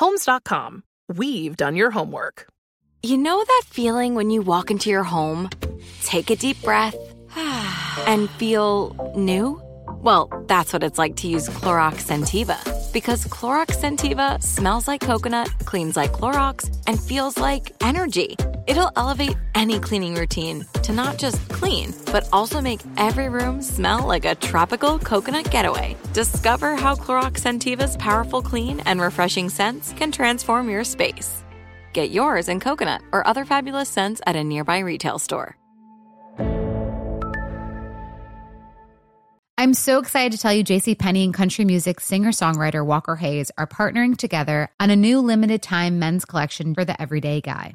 Homes.com. We've done your homework. You know that feeling when you walk into your home, take a deep breath, and feel new? Well, that's what it's like to use Clorox Scentiva. Because Clorox Scentiva smells like coconut, cleans like Clorox, and feels like energy. It'll elevate any cleaning routine to not just clean, but also make every room smell like a tropical coconut getaway. Discover how Clorox Scentiva's powerful clean and refreshing scents can transform your space. Get yours in coconut or other fabulous scents at a nearby retail store. I'm so excited to tell you JC Penney and country music singer-songwriter Walker Hayes are partnering together on a new limited time men's collection for the everyday guy.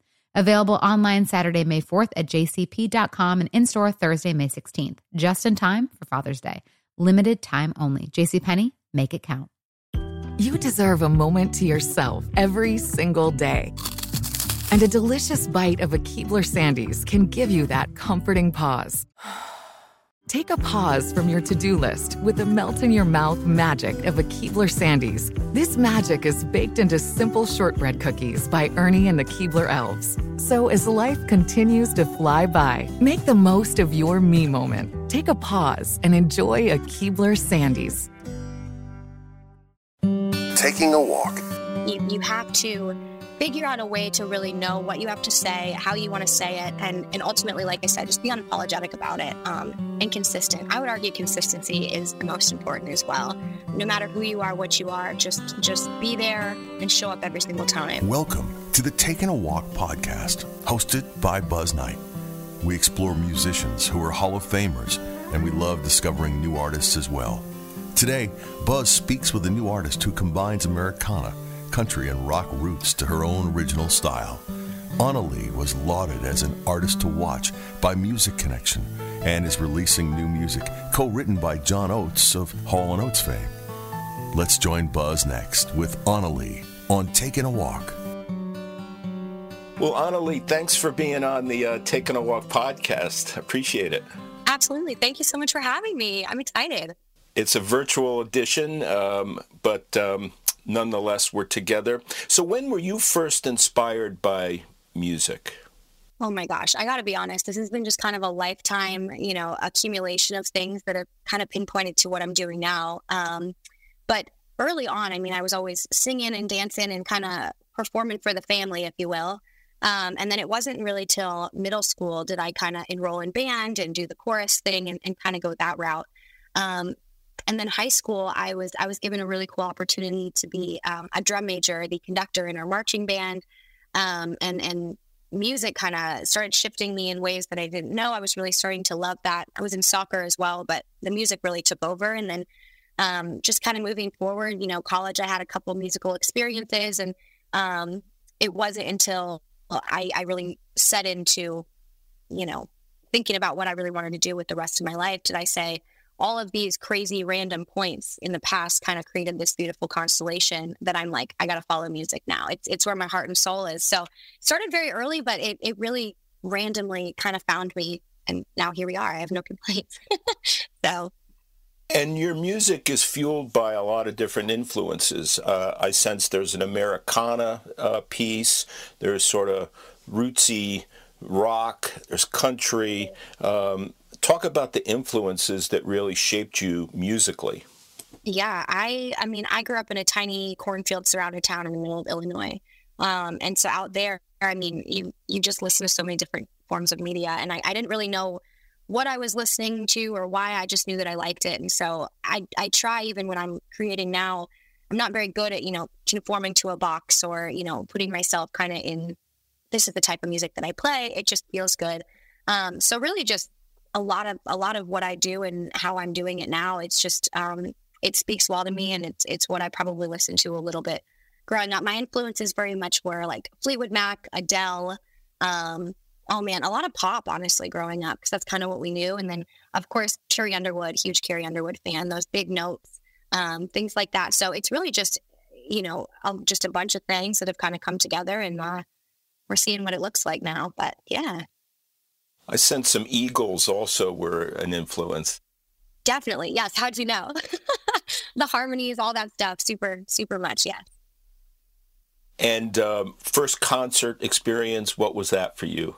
Available online Saturday, May 4th at jcp.com and in store Thursday, May 16th, just in time for Father's Day. Limited time only. JCPenney, make it count. You deserve a moment to yourself every single day. And a delicious bite of a Keebler Sandies can give you that comforting pause. Take a pause from your to do list with the melt in your mouth magic of a Keebler Sandies. This magic is baked into simple shortbread cookies by Ernie and the Keebler Elves. So as life continues to fly by, make the most of your me moment. Take a pause and enjoy a Keebler Sandies. Taking a walk. You, you have to figure out a way to really know what you have to say, how you want to say it, and and ultimately, like I said, just be unapologetic about it um, and consistent. I would argue consistency is the most important as well. No matter who you are, what you are, just just be there and show up every single time. Welcome to the Taking a Walk podcast, hosted by Buzz Knight. We explore musicians who are Hall of Famers, and we love discovering new artists as well. Today, Buzz speaks with a new artist who combines Americana country and rock roots to her own original style. Onoleigh was lauded as an artist to watch by Music Connection and is releasing new music co-written by John Oates of Hall & Oates fame. Let's join Buzz next with Onoleigh on Taking a Walk. Well, Onoleigh, thanks for being on the uh, Taking a Walk podcast. Appreciate it. Absolutely. Thank you so much for having me. I'm excited. It's a virtual edition, um, but um, nonetheless we're together. So when were you first inspired by music? Oh my gosh, I got to be honest. This has been just kind of a lifetime, you know, accumulation of things that have kind of pinpointed to what I'm doing now. Um, but early on, I mean, I was always singing and dancing and kind of performing for the family, if you will. Um, and then it wasn't really till middle school did I kind of enroll in band and do the chorus thing and, and kind of go that route. Um, and then high school, I was I was given a really cool opportunity to be um, a drum major, the conductor in our marching band, um, and and music kind of started shifting me in ways that I didn't know. I was really starting to love that. I was in soccer as well, but the music really took over. And then um, just kind of moving forward, you know, college, I had a couple musical experiences, and um, it wasn't until I, I really set into, you know, thinking about what I really wanted to do with the rest of my life did I say, all of these crazy random points in the past kind of created this beautiful constellation that I'm like, I got to follow music now. It's, it's where my heart and soul is. So started very early, but it, it really randomly kind of found me. And now here we are. I have no complaints. so. And your music is fueled by a lot of different influences. Uh, I sense there's an Americana uh, piece. There's sort of rootsy rock. There's country. Um, talk about the influences that really shaped you musically. Yeah, I I mean, I grew up in a tiny cornfield surrounded town in the middle of Illinois. Um, and so out there, I mean, you you just listen to so many different forms of media, and I, I didn't really know what I was listening to or why I just knew that I liked it. And so I, I try even when I'm creating now, I'm not very good at, you know, conforming to a box or, you know, putting myself kind of in this is the type of music that I play. It just feels good. Um, so really just a lot of a lot of what I do and how I'm doing it now, it's just um, it speaks well to me and it's it's what I probably listen to a little bit growing up. My influences very much were like Fleetwood Mac, Adele, um, oh man, a lot of pop, honestly, growing up, because that's kind of what we knew. And then, of course, Carrie Underwood, huge Carrie Underwood fan, those big notes, um, things like that. So it's really just, you know, just a bunch of things that have kind of come together and uh, we're seeing what it looks like now. But yeah. I sense some Eagles also were an influence. Definitely. Yes. How'd you know? the harmonies, all that stuff, super, super much. Yes. And um, first concert experience, what was that for you?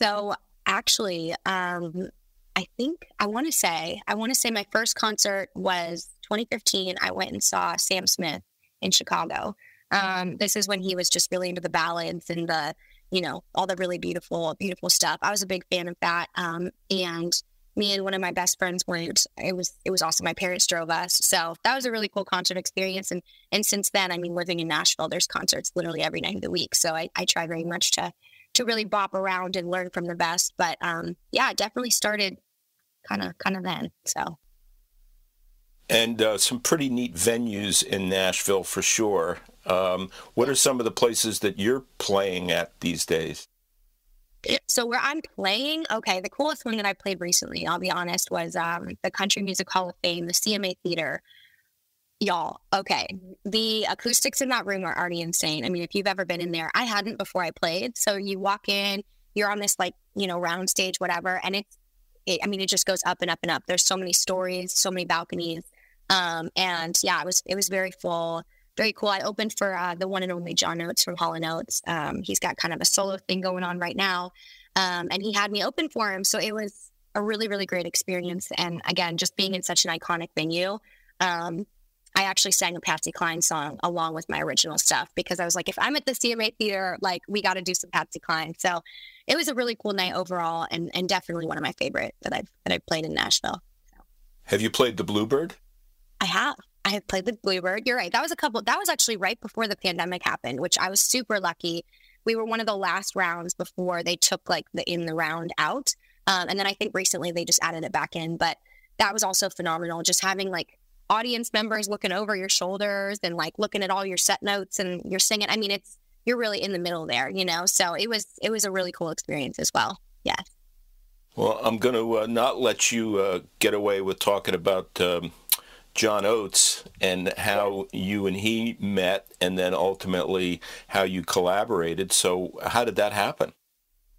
So actually, um, I think I want to say I want to say my first concert was 2015. I went and saw Sam Smith in Chicago. Um, this is when he was just really into the ballads and the you know all the really beautiful beautiful stuff. I was a big fan of that. Um, and me and one of my best friends went. It was it was awesome. My parents drove us, so that was a really cool concert experience. And and since then, I mean, living in Nashville, there's concerts literally every night of the week. So I, I try very much to to really bop around and learn from the best. But um, yeah, definitely started kind of kind of then. So. And uh, some pretty neat venues in Nashville for sure. Um, what are some of the places that you're playing at these days? So where I'm playing, okay, the coolest one that I played recently, I'll be honest, was um, the Country Music Hall of Fame, the CMA Theater. Y'all, okay, the acoustics in that room are already insane. I mean, if you've ever been in there, I hadn't before I played. So you walk in, you're on this like you know round stage, whatever, and it's, it, I mean, it just goes up and up and up. There's so many stories, so many balconies, um, and yeah, it was it was very full very cool. I opened for uh, the one and only John Oates from Hall and Oates. Um, he's got kind of a solo thing going on right now, um, and he had me open for him. So it was a really, really great experience. And again, just being in such an iconic venue, um, I actually sang a Patsy Cline song along with my original stuff because I was like, if I'm at the CMA theater, like we got to do some Patsy Cline. So it was a really cool night overall, and and definitely one of my favorite that I've that I've played in Nashville. So. Have you played the Bluebird? I have. I have played the Bluebird. You're right. That was a couple, that was actually right before the pandemic happened, which I was super lucky. We were one of the last rounds before they took like the in the round out. Um, and then I think recently they just added it back in. But that was also phenomenal. Just having like audience members looking over your shoulders and like looking at all your set notes and you're singing. I mean, it's, you're really in the middle there, you know? So it was, it was a really cool experience as well. Yes. Well, I'm going to uh, not let you uh, get away with talking about um, John Oates and how you and he met, and then ultimately how you collaborated. So, how did that happen?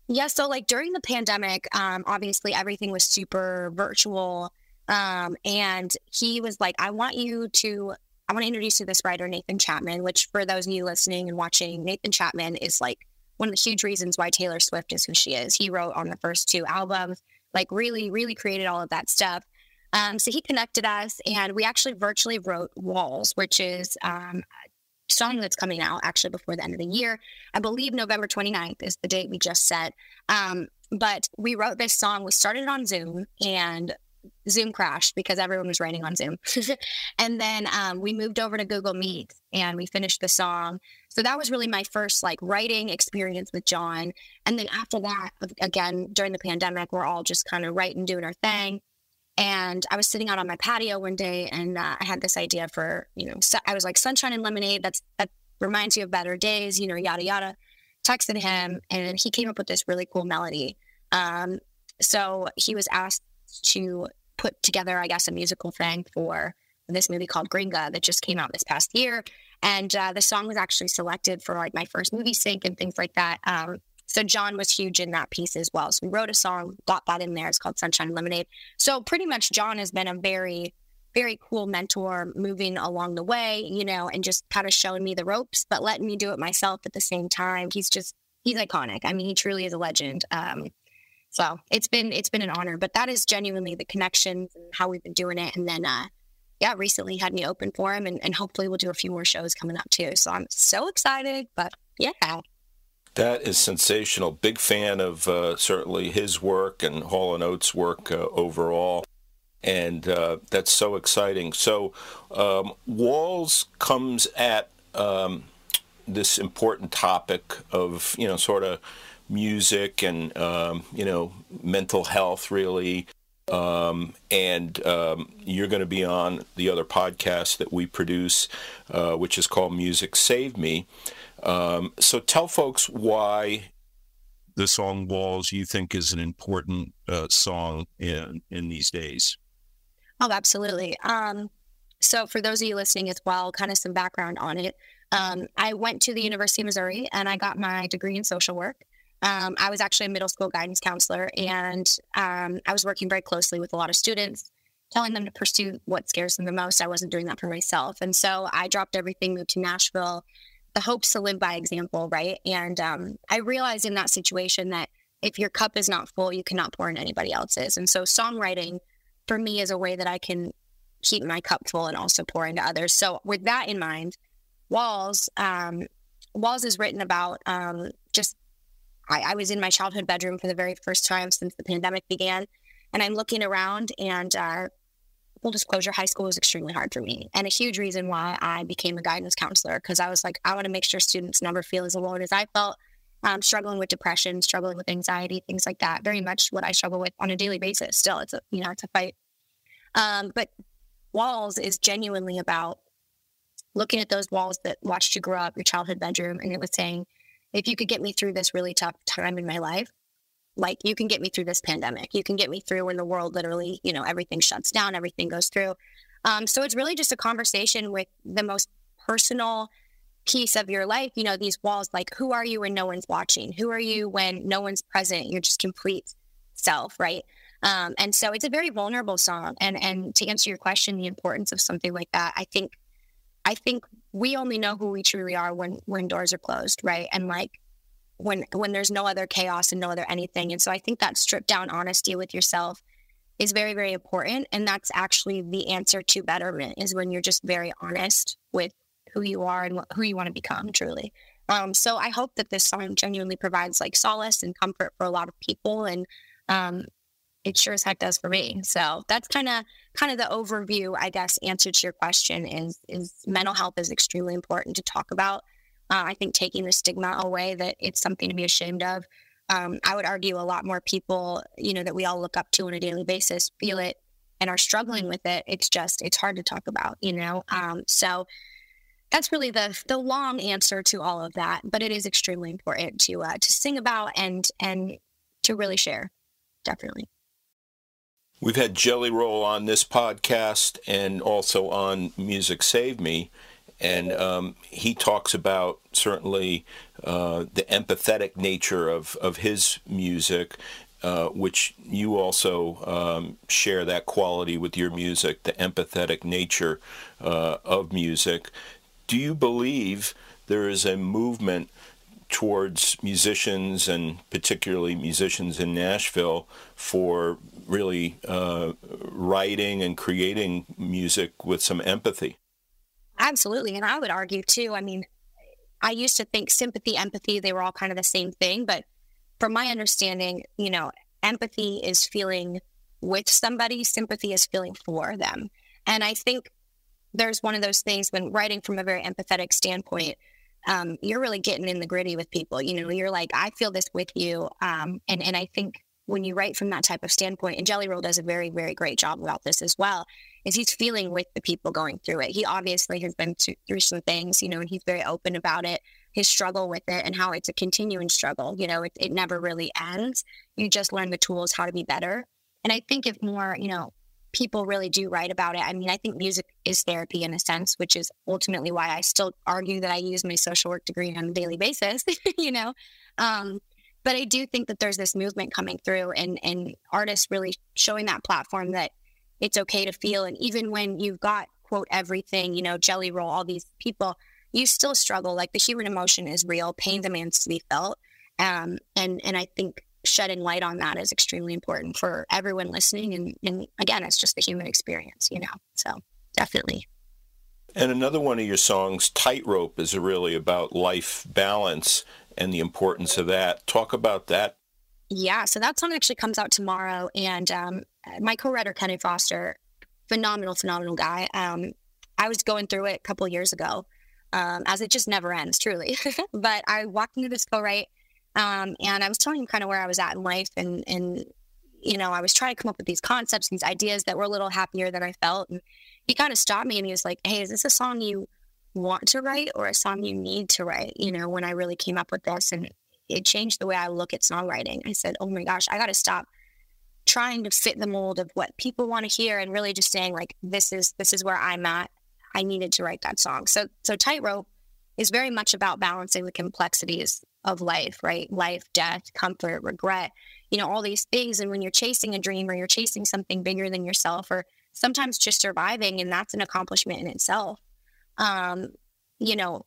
Yeah, so like during the pandemic, um, obviously everything was super virtual. Um, and he was like, I want you to, I want to introduce you to this writer, Nathan Chapman, which for those of you listening and watching, Nathan Chapman is like one of the huge reasons why Taylor Swift is who she is. He wrote on the first two albums, like really, really created all of that stuff. Um, so he connected us, and we actually virtually wrote Walls, which is um, a song that's coming out actually before the end of the year. I believe November 29th is the date we just set. Um, but we wrote this song. We started on Zoom, and Zoom crashed because everyone was writing on Zoom. and then um, we moved over to Google Meet and we finished the song. So that was really my first like writing experience with John. And then after that, again, during the pandemic, we're all just kind of writing, doing our thing. And I was sitting out on my patio one day and uh, I had this idea for, you know, I was like, sunshine and lemonade, that's, that reminds you of better days, you know, yada, yada. Texted him and he came up with this really cool melody. Um, so he was asked to put together, I guess, a musical thing for this movie called Gringa that just came out this past year. And uh, the song was actually selected for like my first movie sync and things like that. Um, so John was huge in that piece as well. So we wrote a song, got that in there. It's called Sunshine Lemonade. So pretty much John has been a very, very cool mentor moving along the way, you know, and just kind of showing me the ropes, but letting me do it myself at the same time. He's just, he's iconic. I mean, he truly is a legend. Um, so it's been, it's been an honor, but that is genuinely the connections and how we've been doing it. And then, uh, yeah, recently had me open for him and, and hopefully we'll do a few more shows coming up too. So I'm so excited, but yeah. That is sensational. Big fan of uh, certainly his work and Hall and Oates' work uh, overall. And uh, that's so exciting. So, um, Walls comes at um, this important topic of, you know, sort of music and, um, you know, mental health, really. Um, and um, you're going to be on the other podcast that we produce, uh, which is called Music Save Me. Um, so tell folks why the song "Walls" you think is an important uh, song in in these days. Oh, absolutely. Um, so for those of you listening as well, kind of some background on it. Um, I went to the University of Missouri and I got my degree in social work. Um, I was actually a middle school guidance counselor, and um, I was working very closely with a lot of students, telling them to pursue what scares them the most. I wasn't doing that for myself, and so I dropped everything, moved to Nashville, the hopes to live by example, right? And um, I realized in that situation that if your cup is not full, you cannot pour in anybody else's. And so songwriting for me is a way that I can keep my cup full and also pour into others. So with that in mind, Walls, um, Walls is written about um, just I, I, was in my childhood bedroom for the very first time since the pandemic began, and I'm looking around and uh, full disclosure, high school was extremely hard for me. And a huge reason why I became a guidance counselor, because I was like, I want to make sure students never feel as alone as I felt, um, struggling with depression, struggling with anxiety, things like that. Very much what I struggle with on a daily basis. Still, it's a, you know, it's a fight. Um, but Walls is genuinely about looking at those walls that watched you grow up, your childhood bedroom, and it was saying, if you could get me through this really tough time in my life, like you can get me through this pandemic. You can get me through when the world literally, you know, everything shuts down, everything goes through. Um, so it's really just a conversation with the most personal piece of your life. You know, these walls, like who are you when no one's watching? Who are you when no one's present? You're just complete self, right? Um, and so it's a very vulnerable song. And and to answer your question, the importance of something like that, I think, I think we only know who we truly are when when doors are closed, right? And like when when there's no other chaos and no other anything. And so I think that stripped down honesty with yourself is very very important and that's actually the answer to betterment is when you're just very honest with who you are and who you want to become truly. Um, so I hope that this song genuinely provides like solace and comfort for a lot of people and um, it sure as heck does for me. So that's kind of kind of the overview, I guess, answer to your question is is mental health is extremely important to talk about. Uh, I think taking the stigma away that it's something to be ashamed of. Um, I would argue a lot more people, you know, that we all look up to on a daily basis feel it and are struggling with it. It's just, it's hard to talk about, you know? Um, so that's really the, the long answer to all of that, but it is extremely important to, uh, to sing about and, and to really share. Definitely. We've had Jelly Roll on this podcast and also on Music Save Me and um, he talks about certainly uh, the empathetic nature of, of his music, uh, which you also um, share that quality with your music, the empathetic nature uh, of music. Do you believe there is a movement towards musicians and particularly musicians in Nashville for really uh, writing and creating music with some empathy? Absolutely. And I would argue too, I mean, I used to think sympathy, empathy, they were all kind of the same thing. But from my understanding, you know, empathy is feeling with somebody, sympathy is feeling for them. And I think there's one of those things when writing from a very empathetic standpoint, um, you're really getting in the gritty with people. You know, you're like, I feel this with you. Um, and, and I think when you write from that type of standpoint, and Jelly Roll does a very, very great job about this as well, is he's feeling with the people going through it. He obviously has been to, through some things, you know, and he's very open about it, his struggle with it and how it's a continuing struggle. You know, it, it never really ends. You just learn the tools how to be better. And I think if more, you know, people really do write about it, I mean, I think music is therapy in a sense, which is ultimately why I still argue that I use my social work degree on a daily basis, you know. Um, but I do think that there's this movement coming through and, and artists really showing that platform that it's okay to feel. And even when you've got, quote, everything, you know, jelly roll, all these people, you still struggle. Like the human emotion is real, pain demands to be felt. Um, and, and I think shedding light on that is extremely important for everyone listening. And, and again, it's just the human experience, you know, so definitely. And another one of your songs, Tightrope, is really about life balance and the importance of that. Talk about that. Yeah, so that song actually comes out tomorrow, and um, my co-writer Kenny Foster, phenomenal, phenomenal guy. Um, I was going through it a couple years ago, um, as it just never ends, truly. but I walked into this co-write, um, and I was telling him kind of where I was at in life, and and you know, I was trying to come up with these concepts, these ideas that were a little happier than I felt, and he kind of stopped me and he was like, "Hey, is this a song you want to write or a song you need to write?" You know, when I really came up with this, and it changed the way I look at songwriting. I said, "Oh my gosh, I got to stop." trying to fit the mold of what people want to hear and really just saying like this is this is where I'm at I needed to write that song. So so tightrope is very much about balancing the complexities of life, right? Life, death, comfort, regret, you know, all these things. And when you're chasing a dream or you're chasing something bigger than yourself, or sometimes just surviving, and that's an accomplishment in itself. Um, you know,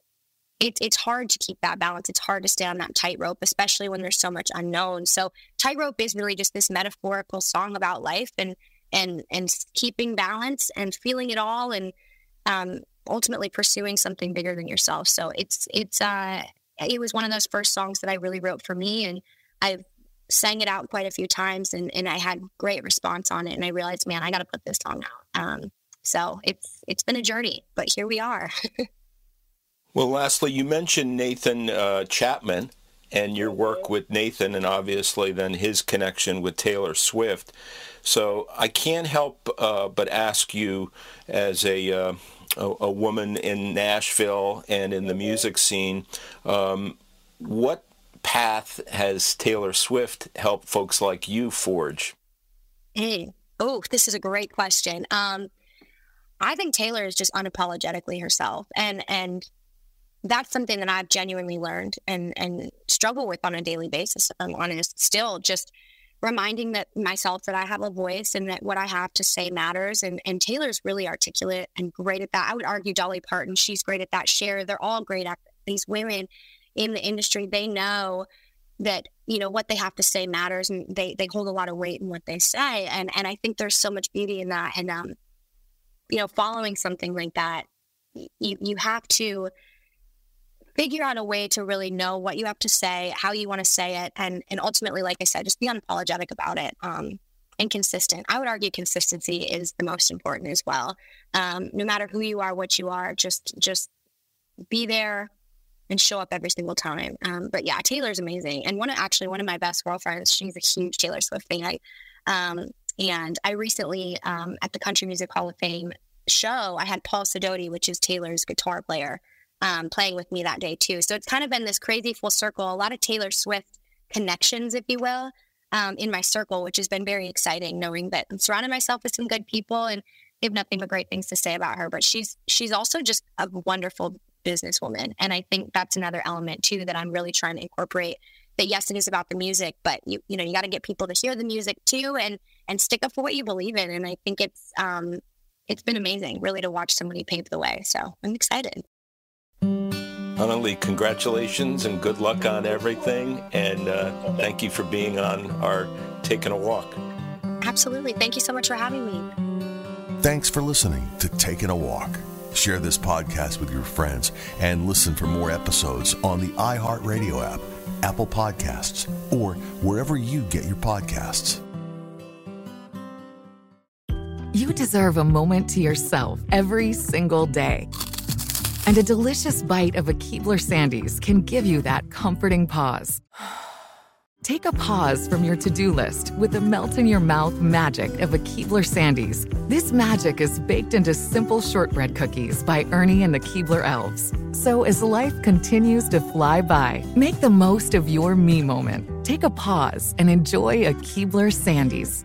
it, it's hard to keep that balance. It's hard to stay on that tightrope, especially when there's so much unknown. So tightrope is really just this metaphorical song about life and and and keeping balance and feeling it all and um, ultimately pursuing something bigger than yourself. So it's it's uh, it was one of those first songs that I really wrote for me, and I've sang it out quite a few times, and and I had great response on it, and I realized, man, I got to put this song out. Um, so it's it's been a journey, but here we are. well, lastly, you mentioned Nathan uh, Chapman and your work with Nathan, and obviously then his connection with Taylor Swift. So I can't help uh, but ask you, as a, uh, a, a woman in Nashville and in the music scene, um, what path has Taylor Swift helped folks like you forge? Hey, oh, this is a great question. Um, I think Taylor is just unapologetically herself, and and that's something that I've genuinely learned and and struggle with on a daily basis. I'm honest, still just reminding that myself that I have a voice and that what I have to say matters. And and Taylor's really articulate and great at that. I would argue Dolly Parton, she's great at that. Cher, they're all great at these women in the industry. They know that you know what they have to say matters and they they hold a lot of weight in what they say and and I think there's so much beauty in that and um you know following something like that you you have to figure out a way to really know what you have to say, how you want to say it, and and ultimately, like I said, just be unapologetic about it. Um, and consistent. I would argue consistency is the most important as well. Um, no matter who you are, what you are, just just be there and show up every single time. Um, but yeah, Taylor's amazing, and one of actually one of my best girlfriends. She's a huge Taylor Swift fan. I, um, and I recently um, at the Country Music Hall of Fame show, I had Paul Sidoti, which is Taylor's guitar player, um, playing with me that day too. So it's kind of been this crazy full circle, a lot of Taylor Swift connections, if you will, um, in my circle, which has been very exciting, knowing that I'm surrounding myself with some good people and they have nothing but great things to say about her. But she's she's also just a wonderful businesswoman, and I think that's another element too that I'm really trying to incorporate. That yes, it is about the music, but you you know you got to get people to hear the music too, and and stick up for what you believe in. And I think it's um it's been amazing, really, to watch somebody pave the way. So I'm excited. Onoleigh, congratulations and good luck on everything. And uh, thank you for being on our Taking a Walk. Absolutely. Thank you so much for having me. Thanks for listening to Taking a Walk. Share this podcast with your friends and listen for more episodes on the iHeartRadio app, Apple Podcasts, or wherever you get your podcasts. You deserve a moment to yourself every single day. And a delicious bite of a Keebler Sandies can give you that comforting pause. Take a pause from your to do list with the melt in your mouth magic of a Keebler Sandies. This magic is baked into simple shortbread cookies by Ernie and the Keebler Elves. So as life continues to fly by, make the most of your me moment. Take a pause and enjoy a Keebler Sandies.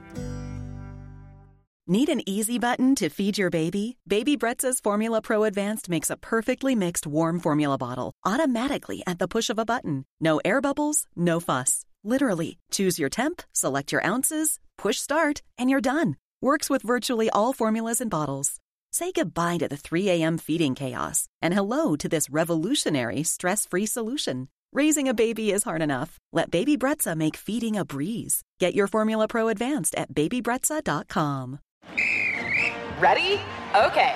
Need an easy button to feed your baby? Baby Brezza's Formula Pro Advanced makes a perfectly mixed warm formula bottle automatically at the push of a button. No air bubbles, no fuss. Literally, choose your temp, select your ounces, push start, and you're done. Works with virtually all formulas and bottles. Say goodbye to the 3 a.m. feeding chaos and hello to this revolutionary stress free solution. Raising a baby is hard enough. Let Baby Brezza make feeding a breeze. Get your Formula Pro Advanced at babybrezza.com. Ready? Okay.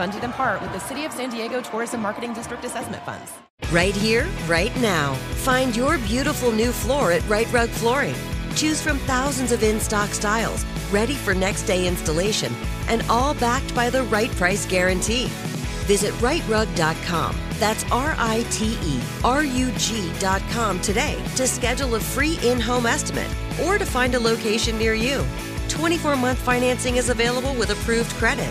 Funded in part with the City of San Diego Tourism Marketing District Assessment Funds. Right here, right now. Find your beautiful new floor at Rite Rug Flooring. Choose from thousands of in stock styles, ready for next day installation, and all backed by the right price guarantee. Visit riterug.com. That's R I T E R U G.com today to schedule a free in home estimate or to find a location near you. 24 month financing is available with approved credit.